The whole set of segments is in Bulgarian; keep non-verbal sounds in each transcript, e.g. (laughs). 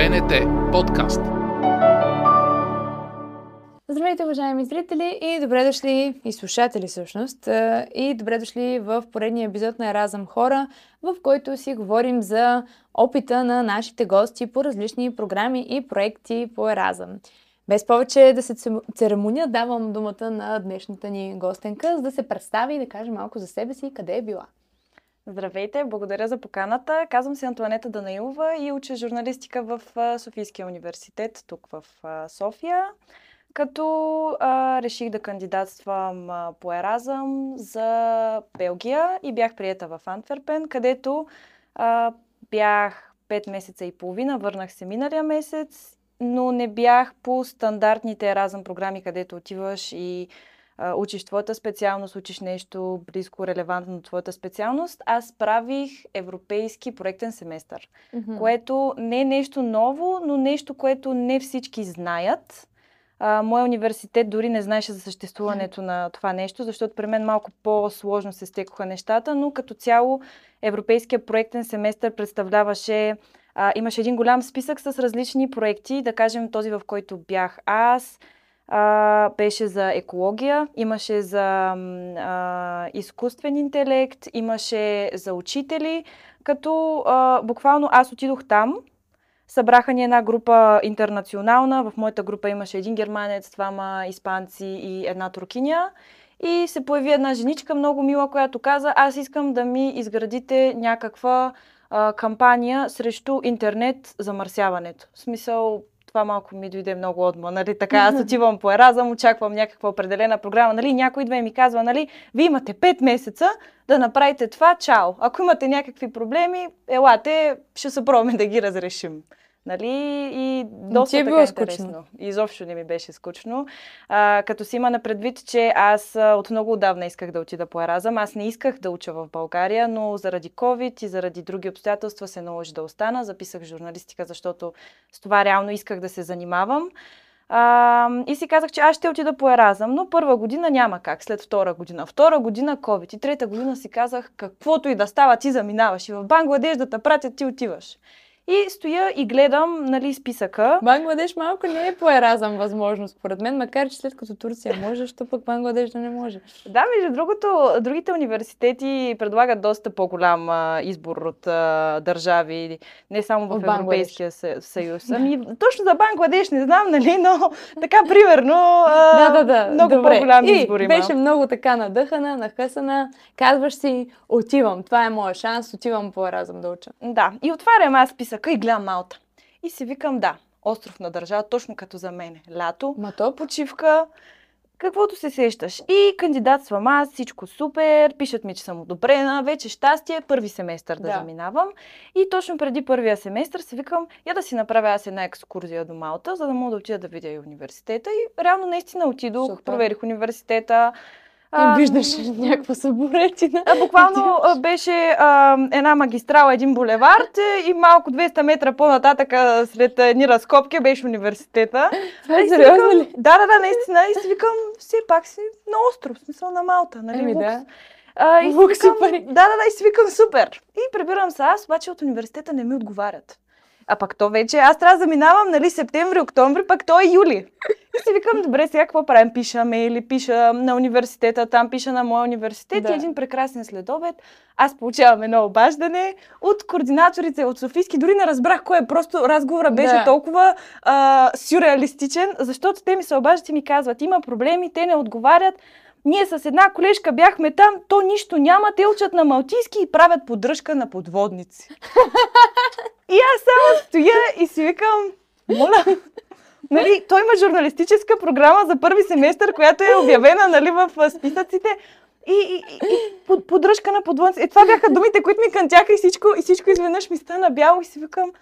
БНТ подкаст. Здравейте, уважаеми зрители и добре дошли и слушатели всъщност и добре дошли в поредния епизод на Еразъм Хора, в който си говорим за опита на нашите гости по различни програми и проекти по Еразъм. Без повече да се церемония, давам думата на днешната ни гостенка, за да се представи и да каже малко за себе си къде е била. Здравейте, благодаря за поканата. Казвам се Антуанета Данаилова и уча журналистика в Софийския университет, тук в София. Като а, реших да кандидатствам а, по Еразъм за Белгия и бях приета в Антверпен, където а, бях 5 месеца и половина, върнах се миналия месец, но не бях по стандартните Еразъм програми, където отиваш и учиш твоята специалност, учиш нещо близко, релевантно от твоята специалност, аз правих европейски проектен семестър, mm-hmm. което не е нещо ново, но нещо, което не всички знаят. А, моя университет дори не знаеше за съществуването на това нещо, защото при мен малко по-сложно се стекоха нещата, но като цяло европейския проектен семестър представляваше а, имаше един голям списък с различни проекти, да кажем този, в който бях аз, а, беше за екология, имаше за а, изкуствен интелект, имаше за учители, като а, буквално аз отидох там, събраха ни една група интернационална, в моята група имаше един германец, двама испанци и една туркиня. И се появи една женичка, много мила, която каза, аз искам да ми изградите някаква а, кампания срещу интернет замърсяването. В смисъл, това малко ми дойде много отма, нали, така, аз (laughs) отивам по Еразъм, очаквам някаква определена програма, нали, някой идва и ми казва, нали, вие имате 5 месеца да направите това, чао. Ако имате някакви проблеми, елате, ще се пробваме да ги разрешим. Нали? И доста е било скучно. Изобщо не ми беше скучно. А, като си има на предвид, че аз от много отдавна исках да отида по Еразъм. Аз не исках да уча в България, но заради COVID и заради други обстоятелства се наложи да остана. Записах журналистика, защото с това реално исках да се занимавам. А, и си казах, че аз ще отида по Еразъм, но първа година няма как, след втора година. Втора година COVID и трета година си казах, каквото и да става, ти заминаваш. И в Бангладеш да те пратят, ти отиваш. И стоя и гледам нали, списъка. Бангладеш малко не е по еразъм възможност, според мен, макар че след като Турция може, защо пък Бангладеш да не може. Да, между другото, другите университети предлагат доста по-голям а, избор от а, държави, не само в, в Европейския съюз. Ами, точно за Бангладеш не знам, нали, но така примерно а, да, да, да. много Добре. по-голям избор има. беше много така надъхана, нахъсана. Казваш си, отивам, това е моя шанс, отивам по еразъм да уча. Да, и отварям аз списък списъка и гледам Малта. И си викам, да, остров на държава, точно като за мене. Лято, Ма то... почивка, каквото се сещаш. И кандидатствам аз, всичко супер, пишат ми, че съм одобрена, вече щастие, първи семестър да, да заминавам. И точно преди първия семестър си викам, я да си направя аз една екскурзия до Малта, за да мога да отида да видя и университета. И реално наистина отидох, супер. проверих университета, а, виждаш (laughs) някаква съборетина. А, буквално беше а, една магистрала, един булевард и малко 200 метра по-нататък след едни разкопки беше университета. (laughs) Това е сериозно ли? Да, да, да, наистина. И си викам, все пак си на остров, смисъл на Малта, нали? Еми, да. А, и си викам, да, да, да, и си викам супер. И прибирам се аз, обаче от университета не ми отговарят. А пък то вече, аз трябва да заминавам, нали, септември, октомври, пък то е юли. И си викам, добре, сега какво правим? Пиша мейли, пиша на университета, там пиша на моя университет да. и един прекрасен следобед. Аз получавам едно обаждане от координаторите от Софийски. Дори не разбрах кой е, просто разговора беше да. толкова а, сюрреалистичен, защото те ми се обаждат и ми казват, има проблеми, те не отговарят. Ние с една колежка бяхме там, то нищо няма, те учат на малтийски и правят поддръжка на подводници. и аз само стоя и си викам, моля, нали, той има журналистическа програма за първи семестър, която е обявена нали, в списъците. И, и, и, и поддръжка на подводници. Е, това бяха думите, които ми кънтяха и всичко, и всичко изведнъж ми стана бяло и си викам,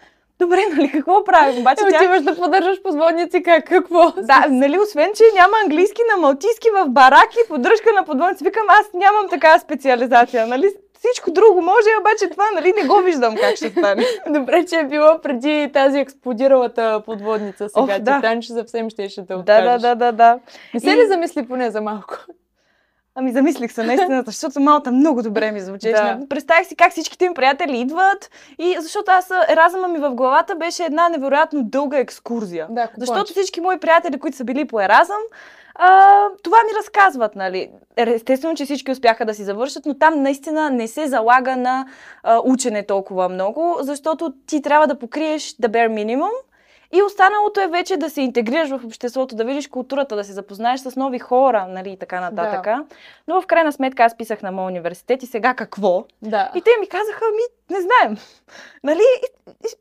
Добре, нали, какво правим? Обаче тя... Отиваш да поддържаш подводници, как, какво? Да, нали, освен, че няма английски на малтийски в бараки, поддръжка на подводници, викам, аз нямам такава специализация, нали? Всичко друго може, обаче това, нали, не го виждам как ще стане. (laughs) Добре, че е било преди тази експлодиралата подводница сега. Ох, да. Титан, че съвсем ще ще да Да, да, да, да, да. Не се и... ли замисли поне за малко? Ами замислих се наистина, защото Малта много добре ми звучеше. Да. Представих си как всичките ми приятели идват и защото аз еразъма ми в главата беше една невероятно дълга екскурзия. Да, Защото всички мои приятели, които са били по Еразъм, а, това ми разказват, нали. Естествено, че всички успяха да си завършат, но там наистина не се залага на а, учене толкова много, защото ти трябва да покриеш the bare minimum и останалото е вече да се интегрираш в обществото, да видиш културата, да се запознаеш с нови хора, нали, и така нататък. Да. Но в крайна сметка аз писах на моят университет и сега какво? Да. И те ми казаха, ми, не знаем. Нали?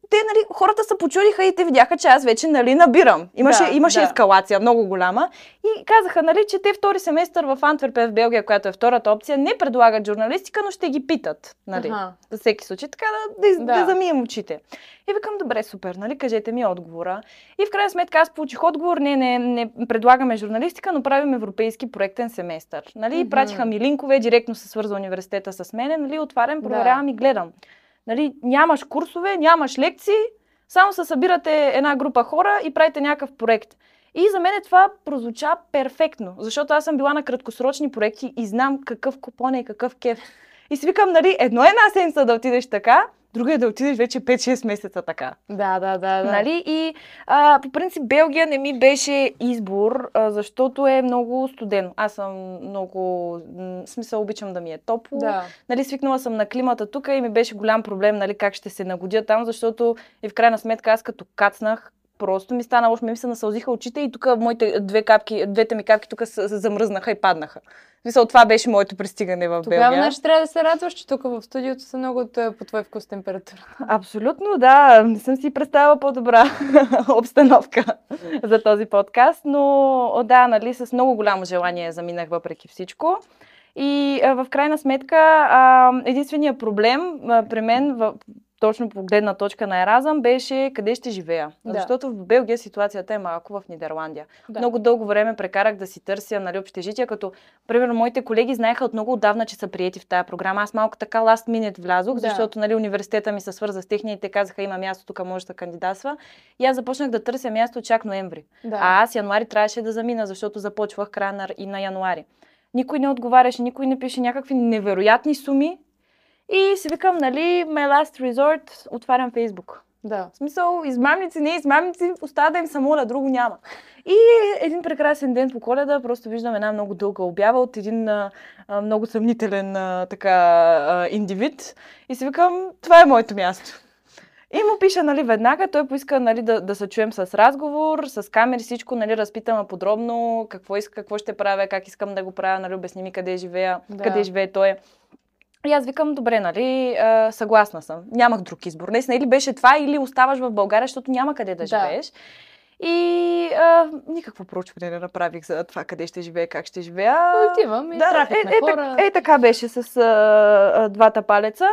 Те, нали, хората се почудиха и те видяха, че аз вече, нали, набирам. Имаше, Да, имаше да. ескалация много голяма. И казаха, нали, че те втори семестър в Антверпен, в Белгия, която е втората опция, не предлагат журналистика, но ще ги питат, нали, Аха. за всеки случай, така да, да, Да. да замием очите. И викам, добре, супер, нали, кажете ми отговора. И в крайна сметка аз получих отговор, не, не, не предлагаме журналистика, но правим европейски проектен семестър. Нали, Мгм. пратиха ми линкове, директно се свърза университета с мене, нали, отварям, Да. проверявам и гледам. Нали, нямаш курсове, нямаш лекции, само се събирате една група хора и правите някакъв проект. И за мен това прозвуча перфектно, защото аз съм била на краткосрочни проекти и знам какъв купон е и какъв кеф. И си викам, нали, едно една седмица да отидеш така, друга е да отидеш вече 5-6 месеца така. Да, да, да. да. Нали? И а, по принцип Белгия не ми беше избор, а, защото е много студено. Аз съм много, в смисъл обичам да ми е топло. Да. Нали, свикнала съм на климата тук и ми беше голям проблем нали, как ще се нагодя там, защото и в крайна сметка аз като кацнах, просто ми стана лошо, ми се насълзиха очите и тук моите две капки, двете ми капки тук се се замръзнаха и паднаха. Мисъл, това беше моето пристигане в Тогава Белгия. значи трябва да се радваш, че тук в студиото са много от, е, по твой вкус температура. Абсолютно, да. Не съм си представила по-добра (laughs) обстановка за този подкаст, но да, нали, с много голямо желание заминах въпреки всичко. И а, в крайна сметка, а, единственият проблем а, при мен, в, точно по гледна точка на Еразъм, беше къде ще живея. Да. Защото в Белгия ситуацията е малко в Нидерландия. Да. Много дълго време прекарах да си търся нали, общежития, като, примерно, моите колеги знаеха от много отдавна, че са приети в тая програма. Аз малко така last minute влязох, Да. защото нали, университета ми се свърза с техния и те казаха, има място, тук може да кандидатства. И аз започнах да търся място чак ноември. Да. А аз януари трябваше да замина, защото започвах края на, и на януари. Никой не отговаряше, никой не пише някакви невероятни суми. И си викам, нали, my last resort, отварям Фейсбук. да. В смисъл, измамници, не измамници, остава да им се моля, друго няма. И един прекрасен ден по коледа просто виждам една много дълга обява от един а, много съмнителен а, така а, индивид и си викам, това е моето място. И му пиша, нали, веднага, той поиска, нали, да, да се чуем с разговор, с камери, всичко, нали, разпитаме подробно, какво иска, какво ще правя, как искам да го правя, нали, обясни ми къде живея, Да. къде живее той. И аз викам, добре, нали, а, съгласна съм. Нямах друг избор. Наистина, или беше това, или оставаш в България, защото няма къде да, Да. живееш. И а, никакво проучване не направих за това къде ще живея, как ще живея. Отивам и трафик е, на е, хора. так- е, така беше с а, а, двата палеца.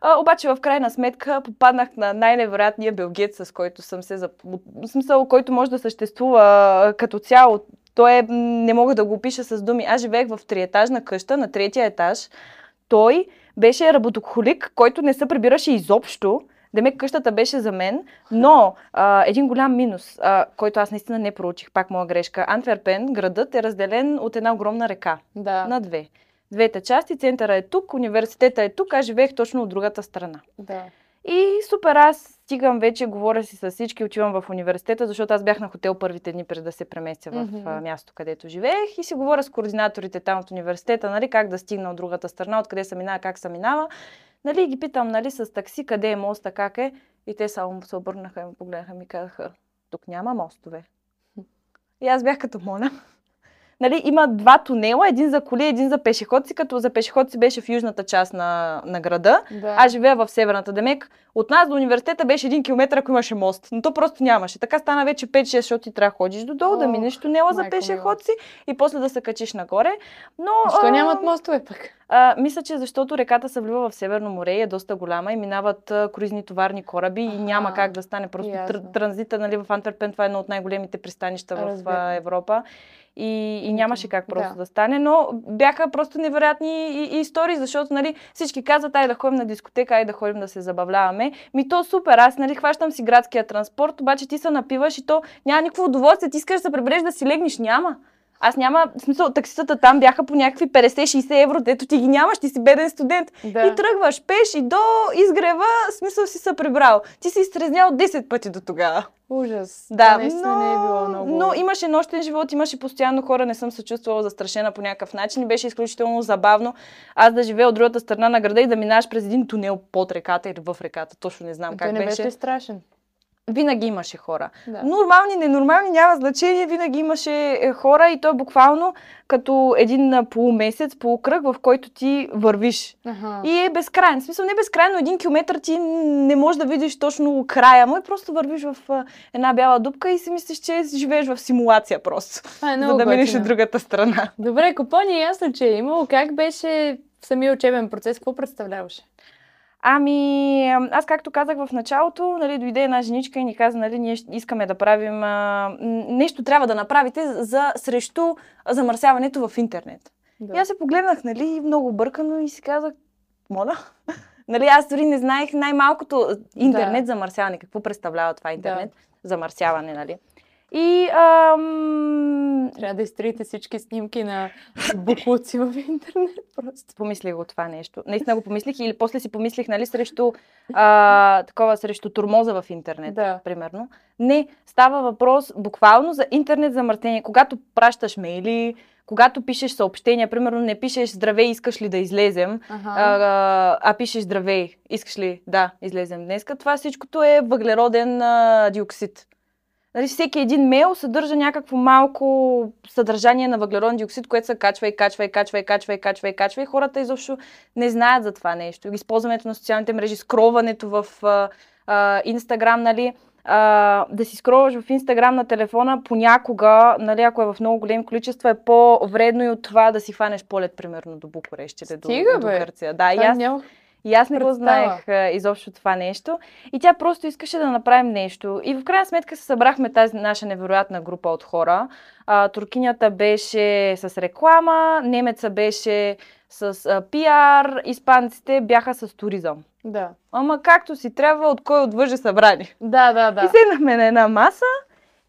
А, обаче в крайна сметка попаднах на най-невероятния белгец, с който съм се... Зап... Смисъл, който може да съществува като цяло. Той е, не мога да го опиша с думи. Аз живеех в триетажна къща, на третия етаж. Той беше работохолик, който не се прибираше изобщо. Демек къщата беше за мен, но а, един голям минус, а, който аз наистина не проучих, пак моя грешка. Антверпен, градът е разделен от една огромна река Да. на две. Двете части, центъра е тук, университета е тук, аз живеех точно от другата страна. да. И супер, аз стигам вече, говоря си с всички, отивам в университета, защото аз бях на хотел първите дни преди да се преместя в а, място, където живеех и си говоря с координаторите там от университета, нали, как да стигна от другата страна, откъде се минава, как се минава. Нали, ги питам, нали, с такси, къде е моста, как е. И те само се обърнаха и ме погледнаха и ми казаха, тук няма мостове. И аз бях като моля. Нали, има два тунела, един за коли, един за пешеходци, като за пешеходци беше в южната част на, на града. да. Аз живея в северната. Демек, от нас до университета беше един километър, ако имаше мост. Но то просто нямаше. Така стана вече 5-6, защото ти трябва да ходиш додолу, да Ох, минеш тунела за пешеходци и после да се качиш нагоре. Но, Защо а, нямат мостове пък? а, мисля, че защото реката се влива в Северно море и е доста голяма и минават а, круизни товарни кораби и няма как да стане. Просто ясно. тр- транзита нали, в Антверпен, това е едно от най-големите пристанища в а, Европа. И, и нямаше как просто Да. да. стане, но бяха просто невероятни и, и истории, защото нали, всички казват, ай да ходим на дискотека, ай да ходим да се забавляваме. Ми то супер, аз нали, хващам си градския транспорт, обаче ти се напиваш и то няма никакво удоволствие, ти искаш да се прибереш да си легнеш, няма. Аз няма, в смисъл, такситата там бяха по някакви 50-60 евро, дето ти ги нямаш, ти си беден студент. Да. И тръгваш пеш и до изгрева, смисъл си се прибрал. Ти си изтрезнял 10 пъти до тогава. Ужас. Да, наистина но, не е било много. но имаше нощен живот, имаше постоянно хора, не съм се чувствала застрашена по някакъв начин беше изключително забавно. Аз да живея от другата страна на града и да минаваш през един тунел под реката или в реката, точно не знам Той как не беше. беше страшен? Винаги имаше хора. Да. Нормални, ненормални, няма значение. Винаги имаше е, хора и то е буквално като един а, полумесец, полукръг, в който ти вървиш. Аха. И е безкрайен. В смисъл не е безкрайно, един километър ти не можеш да видиш точно края му и просто вървиш в а, една бяла дупка и си мислиш, че живееш в симулация просто. Това е (laughs) за да минеш от другата страна. Добре, Купони, ясно, че е имало. Как беше самия учебен процес? Какво представляваше? Ами, ам, аз както казах в началото, нали, дойде една женичка и ни каза, нали, ние искаме да правим, а, нещо трябва да направите за, срещу замърсяването в интернет. Да. И аз се погледнах, нали, много бъркано и си казах, моля. (laughs) нали, аз дори не знаех най-малкото интернет замърсяване. Какво представлява това интернет замърсяване, нали? И ам, Трябва да изтриете всички снимки на буклуци в интернет. Просто. помислих го това нещо. Наистина го помислих или после си помислих, нали, срещу а, такова, срещу турмоза в интернет, Да. примерно. Не, става въпрос буквално за интернет замърсение. Когато пращаш мейли, когато пишеш съобщения, примерно не пишеш здравей, искаш ли да излезем, Ага. а, а пишеш здравей, искаш ли да излезем днеска, това всичкото е въглероден а, диоксид. Нали, всеки един мейл съдържа някакво малко съдържание на въглероден диоксид, което се качва и качва и качва и качва и качва и качва и хората изобщо не знаят за това нещо. Използването на социалните мрежи, скроването в Инстаграм, нали, а, да си скроваш в Инстаграм на телефона понякога, нали, ако е в много големи количества, е по-вредно и от това да си хванеш полет, примерно, до Букурещ или до, Стига, до бе! Гърция. Да, и аз нямах и аз не го представа. знаех а, изобщо това нещо. И тя просто искаше да направим нещо. И в крайна сметка се събрахме тази наша невероятна група от хора. А, туркинята беше с реклама, немеца беше с а, пиар, испанците бяха с туризъм. Да. Ама както си трябва, от кой отвъже събрани. Да, да, да. И седнахме на една маса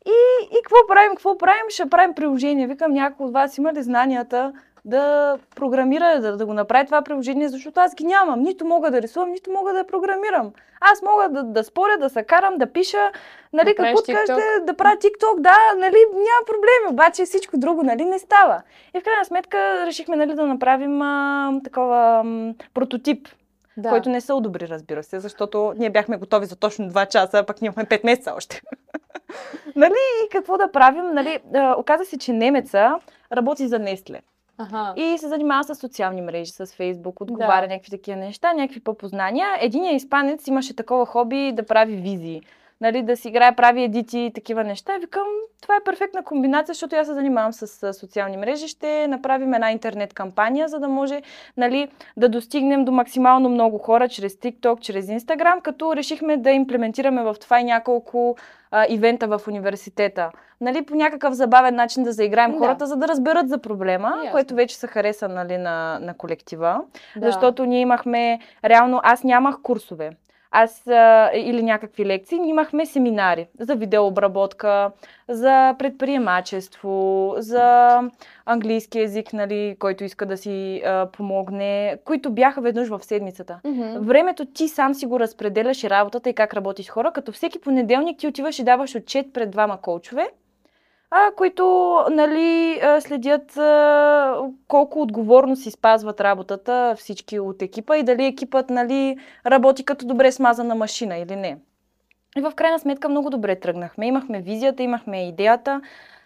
и, и какво правим, какво правим? Ще правим приложение. Викам, някой от вас има ли знанията да програмира, да, да го направи това приложение, защото аз ги нямам. Нито мога да рисувам, нито мога да програмирам. Аз мога да, да споря, да се карам, да пиша, нали, Да какво кажете, да правя TikTok, да, нали, няма проблеми, обаче всичко друго, нали, не става. И в крайна сметка решихме, нали, да направим а, такова м, прототип, да. който не се одобри, разбира се, защото ние бяхме готови за точно 2 часа, а пък ние имахме 5 месеца още. (laughs) нали, и какво да правим? Нали, оказа се, че немеца работи за Нестле Ага. и се занимава с социални мрежи, с Фейсбук, отговаря Да. някакви такива неща, някакви по-познания. Единият испанец имаше такова хоби да прави визии. Нали, да си играе, прави едити и такива неща. И викам, това е перфектна комбинация, защото аз се занимавам с социални мрежи. Ще направим една интернет кампания, за да може нали, да достигнем до максимално много хора чрез TikTok, чрез Instagram, като решихме да имплементираме в това и няколко а, ивента в университета. Нали, по някакъв забавен начин да заиграем Да. хората, за да разберат за проблема, Ясно. което вече се хареса нали, на, на колектива. да. Защото ние имахме, реално аз нямах курсове. Аз а, или някакви лекции, имахме семинари за видеообработка, за предприемачество, за английски язик, нали, който иска да си а, помогне, които бяха веднъж в седмицата. Мгм. Времето ти сам си го разпределяш и работата и как работиш хора, като всеки понеделник ти отиваш и даваш отчет пред двама коучове, а, които нали, следят а, колко отговорно си спазват работата всички от екипа и дали екипът нали, работи като добре смазана машина или не. И в крайна сметка много добре тръгнахме. Имахме визията, имахме идеята.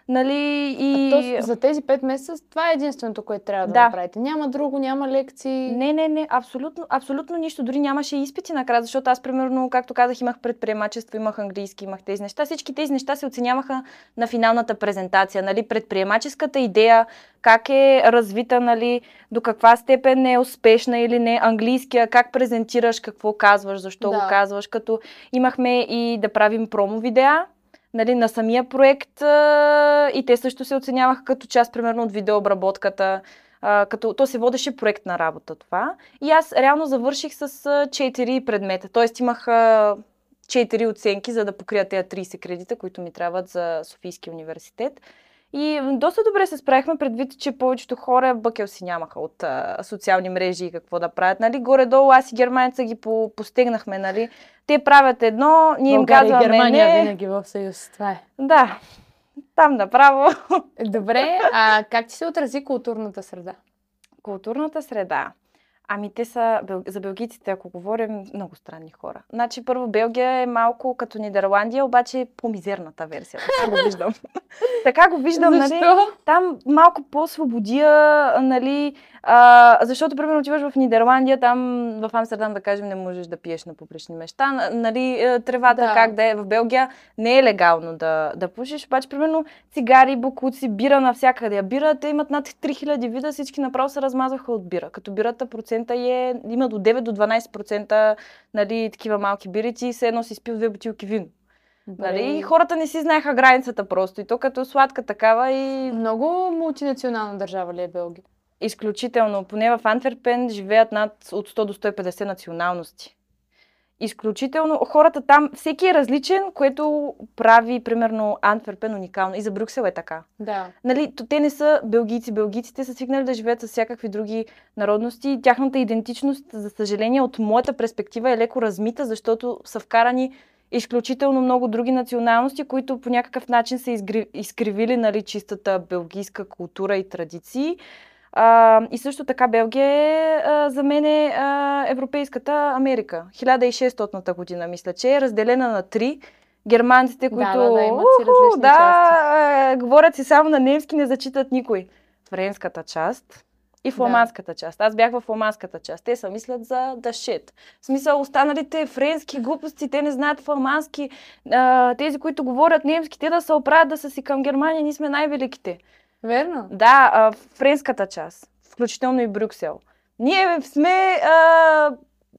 Нали, и... А то, за тези 5 месеца това е единственото, което трябва да, Да. направите. Няма друго, няма лекции. Не, не, не, абсолютно, абсолютно нищо. Дори нямаше изпити накрая, защото аз, примерно, както казах, имах предприемачество, имах английски, имах тези неща. Всички тези неща се оценяваха на финалната презентация. Нали? Предприемаческата идея, как е развита, нали? до каква степен е успешна или не, английския, как презентираш, какво казваш, защо Да. го казваш, като имахме и да правим промо видеа, нали, на самия проект а, и те също се оценяваха като част, примерно, от видеообработката. А, като то се водеше проектна работа това. И аз реално завърших с а, 4 предмета. Тоест имах а, 4 оценки, за да покрия тези 30 кредита, които ми трябват за Софийския университет. И доста добре се справихме предвид, че повечето хора бъкел си нямаха от а, социални мрежи и какво да правят. Нали? Горе-долу аз и германеца ги по- постигнахме. Нали? Те правят едно, ние им България и казваме Германия не. винаги в съюз. Това е. Да, там направо. Добре, а как ти се отрази културната среда? Културната среда. Ами те са, за белгийците, ако говорим, много странни хора. Значи първо Белгия е малко като Нидерландия, обаче е по-мизерната версия. Така го виждам. (laughs) така го виждам, нали? Защо? Там малко по-свободия, нали, а, защото, примерно, отиваш в Нидерландия, там в Амстердам, да кажем, не можеш да пиеш на публични места, нали, е, тревата Да. как да е. В Белгия не е легално да, да пушиш, обаче, примерно, цигари, букуци, бира навсякъде. А бира, те имат над 3000 вида, всички направо се размазваха от бира. Като бирата процента е, има до 9 до 12% нали, такива малки бирици и все едно си спил две бутилки вино. Нали? И хората не си знаеха границата просто. И то като сладка такава и Много мултинационална държава ли е Белгия? Изключително. Поне в Антверпен живеят над от 100 до 150 националности. Изключително. Хората там, всеки е различен, което прави, примерно, Антверпен уникално. И за Брюксел е така. Да. Нали, то те не са белгийци. Белгийците са свикнали да живеят с всякакви други народности. Тяхната идентичност, за съжаление, от моята перспектива е леко размита, защото са вкарани изключително много други националности, които по някакъв начин са изгри... изкривили нали, чистата белгийска култура и традиции. А, и също така Белгия е а, за мен е а, Европейската Америка. 1600-та година, мисля, че е разделена на три. Германците, Да, които да, да, имат си различни да, части. а, говорят си само на немски, не зачитат никой. Френската част и фламандската част. Аз бях в фламандската част. Те са мислят за да shit. В смисъл, останалите френски глупости, те не знаят фламандски. Тези, които говорят немски, те да се оправят да са си към Германия, ние сме най-великите. Верно? Да, а, френската част, включително и Брюксел. Ние сме а,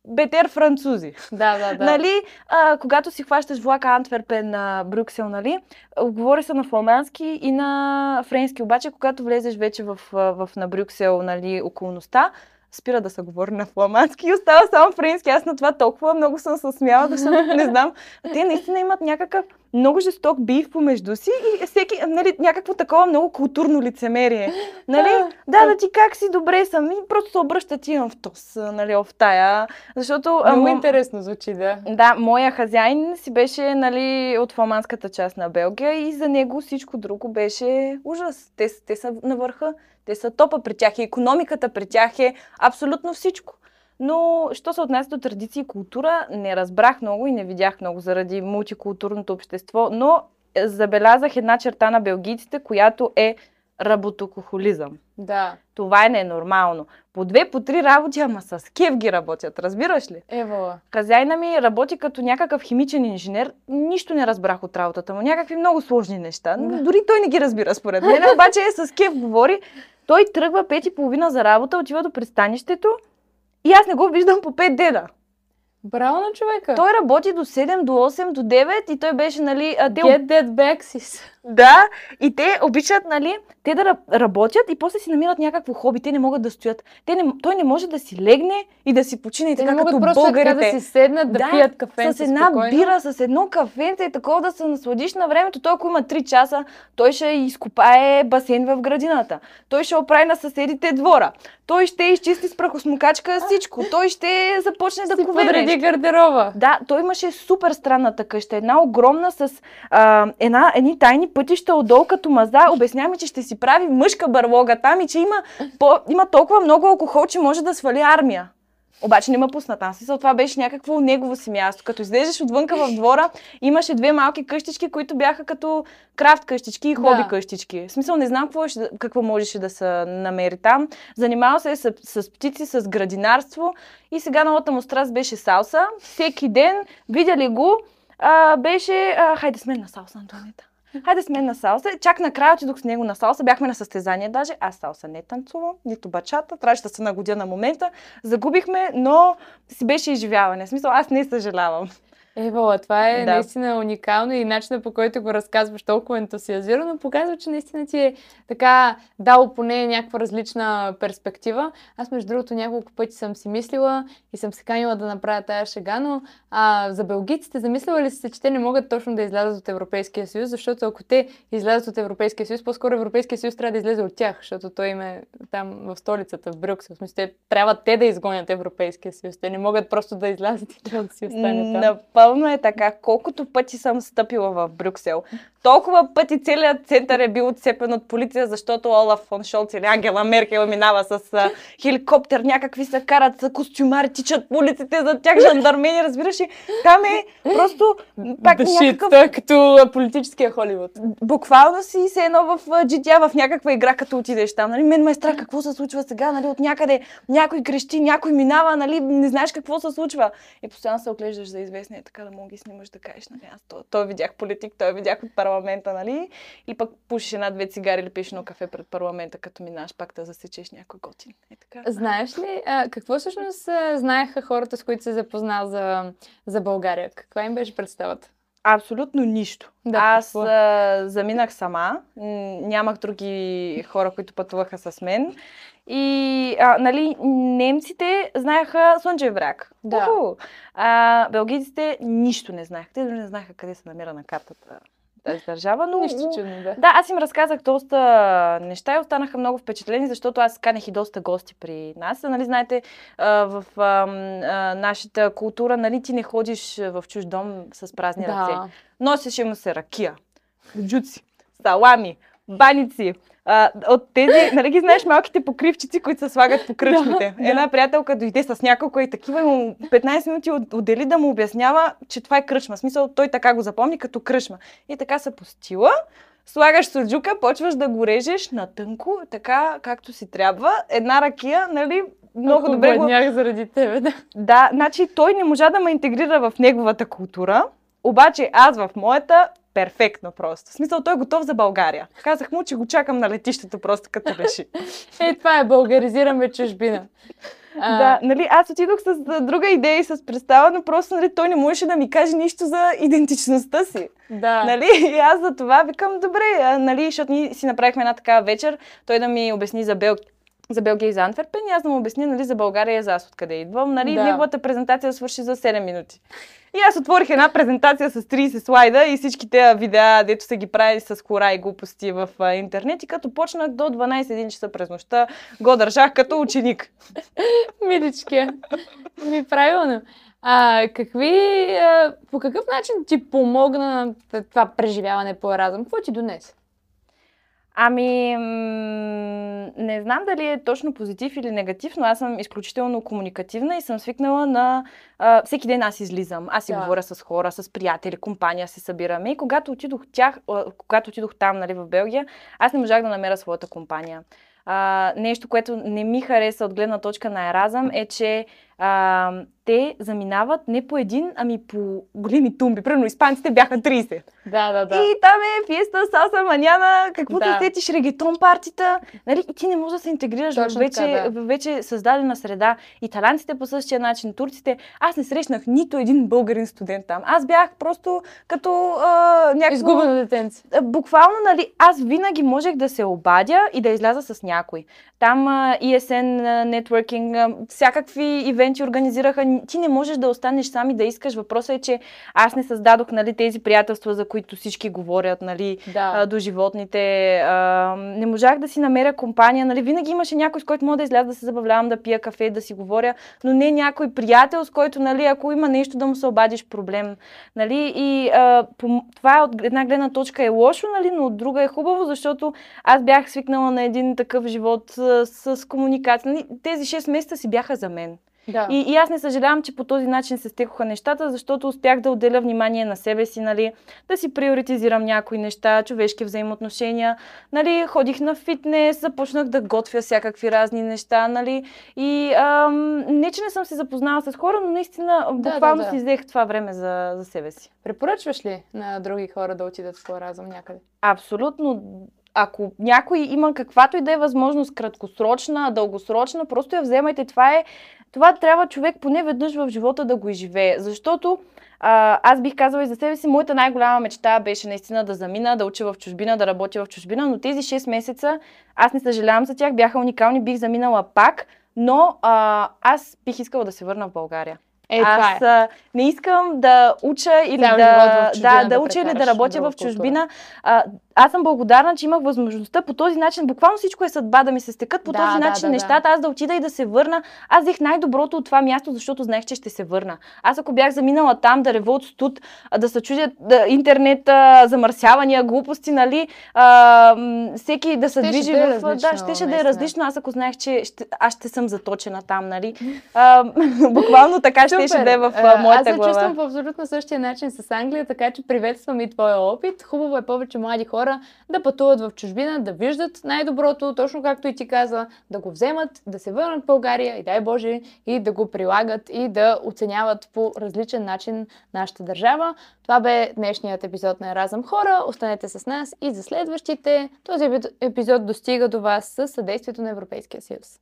бетер французи. Да, да, да. Нали, а, когато си хващаш влака Антверпен на Брюксел, нали, говори се на фламандски и на френски. Обаче, когато влезеш вече в, в на Брюксел, нали, околността, спира да се говори на фламандски и остава само френски. Аз на това толкова много съм се смяла, защото (laughs) не знам. Те наистина имат някакъв много жесток бив помежду си и всеки, нали, някакво такова много културно лицемерие. Нали? Да, да ти как си, добре съм. И просто се обръщат и имам в тос, нали, в тая. Защото... а, Много мо- интересно звучи, да. да, моя хазяин си беше нали, от фламандската част на Белгия и за него всичко друго беше ужас. Те, те са на върха, те са топа при тях и економиката при тях е абсолютно всичко. Но, що се отнася до традиции и култура, не разбрах много и не видях много заради мултикултурното общество, но е, забелязах една черта на белгийците, която е работокохолизъм. Да. Това е ненормално. По две, по три работи, ама с кев ги работят, разбираш ли? Евала. Хазяйна ми работи като някакъв химичен инженер. Нищо не разбрах от работата му. Някакви много сложни неща. Да. Дори той не ги разбира според мен. Обаче е с кев говори. Той тръгва пет и половина за работа, отива до пристанището и аз не го виждам по 5 дена. Браво на човека. Той работи до 7, до 8, до 9 и той беше, нали... А, те Get that back, sis. Да, и те обичат, нали, те да раб- работят и после си намират някакво хоби. Те не могат да стоят. Те не, той не може да си легне и да си почине Те така не могат просто така българите. да си седнат, да, Да, пият кафе с една бира, с едно кафенце и такова да се насладиш на времето. Той, ако има 3 часа, той ще изкопае басейн в градината. Той ще оправи на съседите двора. Той ще изчисти с прахосмокачка всичко. Той ще започне да кове подреди гардероба. Да, той имаше супер странната къща. Една огромна с а, една, едни тайни пътища отдолу като маза. Обяснява ми, че ще си прави мъжка барлога там и че има, по, има толкова много алкохол, че може да свали армия. Обаче не ме пусна там. Смисъл, това беше някакво негово си място. Като излезеш отвънка в двора, имаше две малки къщички, които бяха като крафт къщички и хоби Да. къщички. В смисъл, не знам какво, какво можеше да се намери там. Занимава се с, с птици, с градинарство и сега новата му страст беше салса. Всеки ден, видя ли го, а, беше, а, хайде с мен на салса, Антонета. Хайде с мен на салса. Чак накрая отидох с него на салса. Бяхме на състезание даже. Аз салса не танцувам, нито бачата. Трябваше да се нагодя на момента. Загубихме, но си беше изживяване. В смисъл, аз не съжалявам. Ева, това е Да. наистина уникално и начинът по който го разказваш толкова ентусиазирано показва, че наистина ти е така дало поне някаква различна перспектива. Аз между другото няколко пъти съм си мислила и съм се канила да направя тая шега, но а, за белгийците замислила ли се, че те не могат точно да излязат от Европейския съюз, защото ако те излязат от Европейския съюз, по-скоро Европейския съюз трябва да излезе от тях, защото той им е там в столицата, в Брюксел. В смисъл, те трябва те да изгонят Европейския съюз. Те не могат просто да излязат и да си остане там. Напълно е така. Колкото пъти съм стъпила в Брюксел, толкова пъти целият център е бил отцепен от полиция, защото Олаф фон Шолц или Ангела Меркел минава с а, хеликоптер, някакви се карат с костюмари, тичат по улиците за тях жандармени, разбираш ли? Там е просто пак Да някакъв шит, като политическия Холивуд. буквално си се едно в GTA, в някаква игра, като отидеш там. Нали? Мен ме е страх какво се случва сега, нали? от някъде някой крещи, някой минава, нали? не знаеш какво се случва. И постоянно се оглеждаш за известния, така да мога ги снимаш да кажеш, нали? аз той, той видях политик, той видях от парламента, нали? Или пък пушиш една-две цигари или пиеш едно кафе пред парламента, като минаш пак да засечеш някой готин. Е така. Знаеш ли, а, какво всъщност а, знаеха хората, с които се запозна за, за България? Каква им беше представата? Абсолютно нищо. Да, Аз а, заминах сама, нямах други хора, които пътуваха с мен. И, а, нали, немците знаеха Слънчев бряг. Да. Уху! А, белгийците нищо не знаеха. Те дори не знаеха къде се намира на картата тази държава, но... Нищо чудно, да. Да, аз им разказах доста неща и останаха много впечатлени, защото аз канех и доста гости при нас. Нали, знаете, в нашата култура, нали, ти не ходиш в чуж дом с празни ръце. Да. Носеше му се ракия, джуци, салами, баници. А, от тези, (laughs) нали ги знаеш, малките покривчици, които се слагат по кръчмите. Да, Една приятелка дойде с няколко и такива му 15 минути от- отдели да му обяснява, че това е кръчма. В смисъл, той така го запомни като кръчма. И така се постила, слагаш сурджука, почваш да го режеш на тънко, така както си трябва. Една ракия, нали, много Ако добре го... заради тебе, да. Да, значи той не можа да ме интегрира в неговата култура, обаче аз в моята перфектно просто. В смисъл, той е готов за България. Казах му, че го чакам на летището просто като реши. (laughs) Е, това е българизираме чужбина. (laughs) А, Да, нали, аз отидох с друга идея и с представа, но просто нали, той не можеше да ми каже нищо за идентичността си. да. Нали? И аз за това викам, добре, нали, защото ние си направихме една такава вечер, той да ми обясни за Бел... за Белгия и за Антверпен и аз да му обясня нали, за България и за аз откъде идвам. Нали? Да. Неговата презентация свърши за 7 минути. И аз отворих една презентация с 30 слайда и всички тези видеа, дето са ги правили с хора и глупости в а, интернет. И като почнах до 12-1 часа през нощта, го държах като ученик. Миличкия. Ми правилно. А, какви, а, по какъв начин ти помогна това преживяване по Еразъм? Какво ти донесе? Ами, м, не знам дали е точно позитив или негатив, но аз съм изключително комуникативна и съм свикнала на... А, всеки ден аз излизам, аз си Да. говоря с хора, с приятели, компания се събираме. И когато отидох, тях, а, когато отидох там, нали, в Белгия, аз не можах да намеря своята компания. А, нещо, което не ми хареса от гледна точка на Еразъм е, че а, те заминават не по един, ами по големи тумби. Примерно испанците бяха 30. Да, да, да. И там е фиеста, салса, маняна, каквото Да. сетиш, регетон партита. Нали? И ти не можеш да се интегрираш в Точно вече, така, да. в вече създадена среда. Италянците по същия начин, турците. Аз не срещнах нито един българин студент там. Аз бях просто като а, някакво... Изгубено детенце. Буквално, нали, аз винаги можех да се обадя и да изляза с някой. Там а, ESN, а, networking, а, всякакви ивенти организираха. Н- Ти не можеш да останеш сам и да искаш. Въпросът е, че аз не създадох нали, тези приятелства, за които всички говорят, нали, Да. а, до животните. А, не можах да си намеря компания. Нали, винаги имаше някой, с който мога да изляза да се забавлявам, да пия кафе, да си говоря, но не някой приятел, с който, нали, ако има нещо да му се обадиш проблем. Нали, и а, по, това от една гледна точка е лошо, нали, но от друга е хубаво, защото аз бях свикнала на един такъв живот а, с комуникация. Нали, тези 6 месеца си бяха за мен. Да. И, и аз не съжалявам, че по този начин се стекоха нещата, защото успях да отделя внимание на себе си, нали, да си приоритизирам някои неща, човешки взаимоотношения, нали, ходих на фитнес, започнах да готвя всякакви разни неща, нали, и ам, не, че не съм се запознала с хора, но наистина Да, буквално да, да. си взех това време за, за себе си. Препоръчваш ли на други хора да отидат по Еразъм някъде? Абсолютно, ако някой има каквато и да е възможност, краткосрочна, дългосрочна, просто я вземайте. Това е, това трябва човек поне веднъж в живота да го изживее. Защото а, аз бих казала и за себе си, моята най-голяма мечта беше наистина да замина, да уча в чужбина, да работя в чужбина, но тези 6 месеца, аз не съжалявам за тях, бяха уникални, бих заминала пак, но а, аз бих искала да се върна в България. Е, Аз е. не искам да уча или Цял да, чужбина да, да да уча или да работя в чужбина. А, аз съм благодарна, че имах възможността по този начин, буквално всичко е съдба да ми се стекат по Да, този да, начин да, да. нещата, аз да отида и да се върна. Аз взех най-доброто от това място, защото знаех, че ще се върна. Аз ако бях заминала там да рева от студ, да се чудят да, интернет, а, замърсявания, глупости, нали, а, всеки да се Щеше движи да е в... различно, Да, щеше да е наистина. различно. Аз ако знаех, че ще, аз ще съм заточена там, нали. А, (laughs) буквално така щеше Супер! да е в А, моята Аз се глава. чувствам по абсолютно същия начин с Англия, така че приветствам и твоя опит. Хубаво е повече млади хора да пътуват в чужбина, да виждат най-доброто, точно както и ти каза, да го вземат, да се върнат в България и дай Боже и да го прилагат и да оценяват по различен начин нашата държава. Това бе днешният епизод на Еразъм Хора. Останете с нас и за следващите. Този епизод достига до вас със съдействието на Европейския съюз.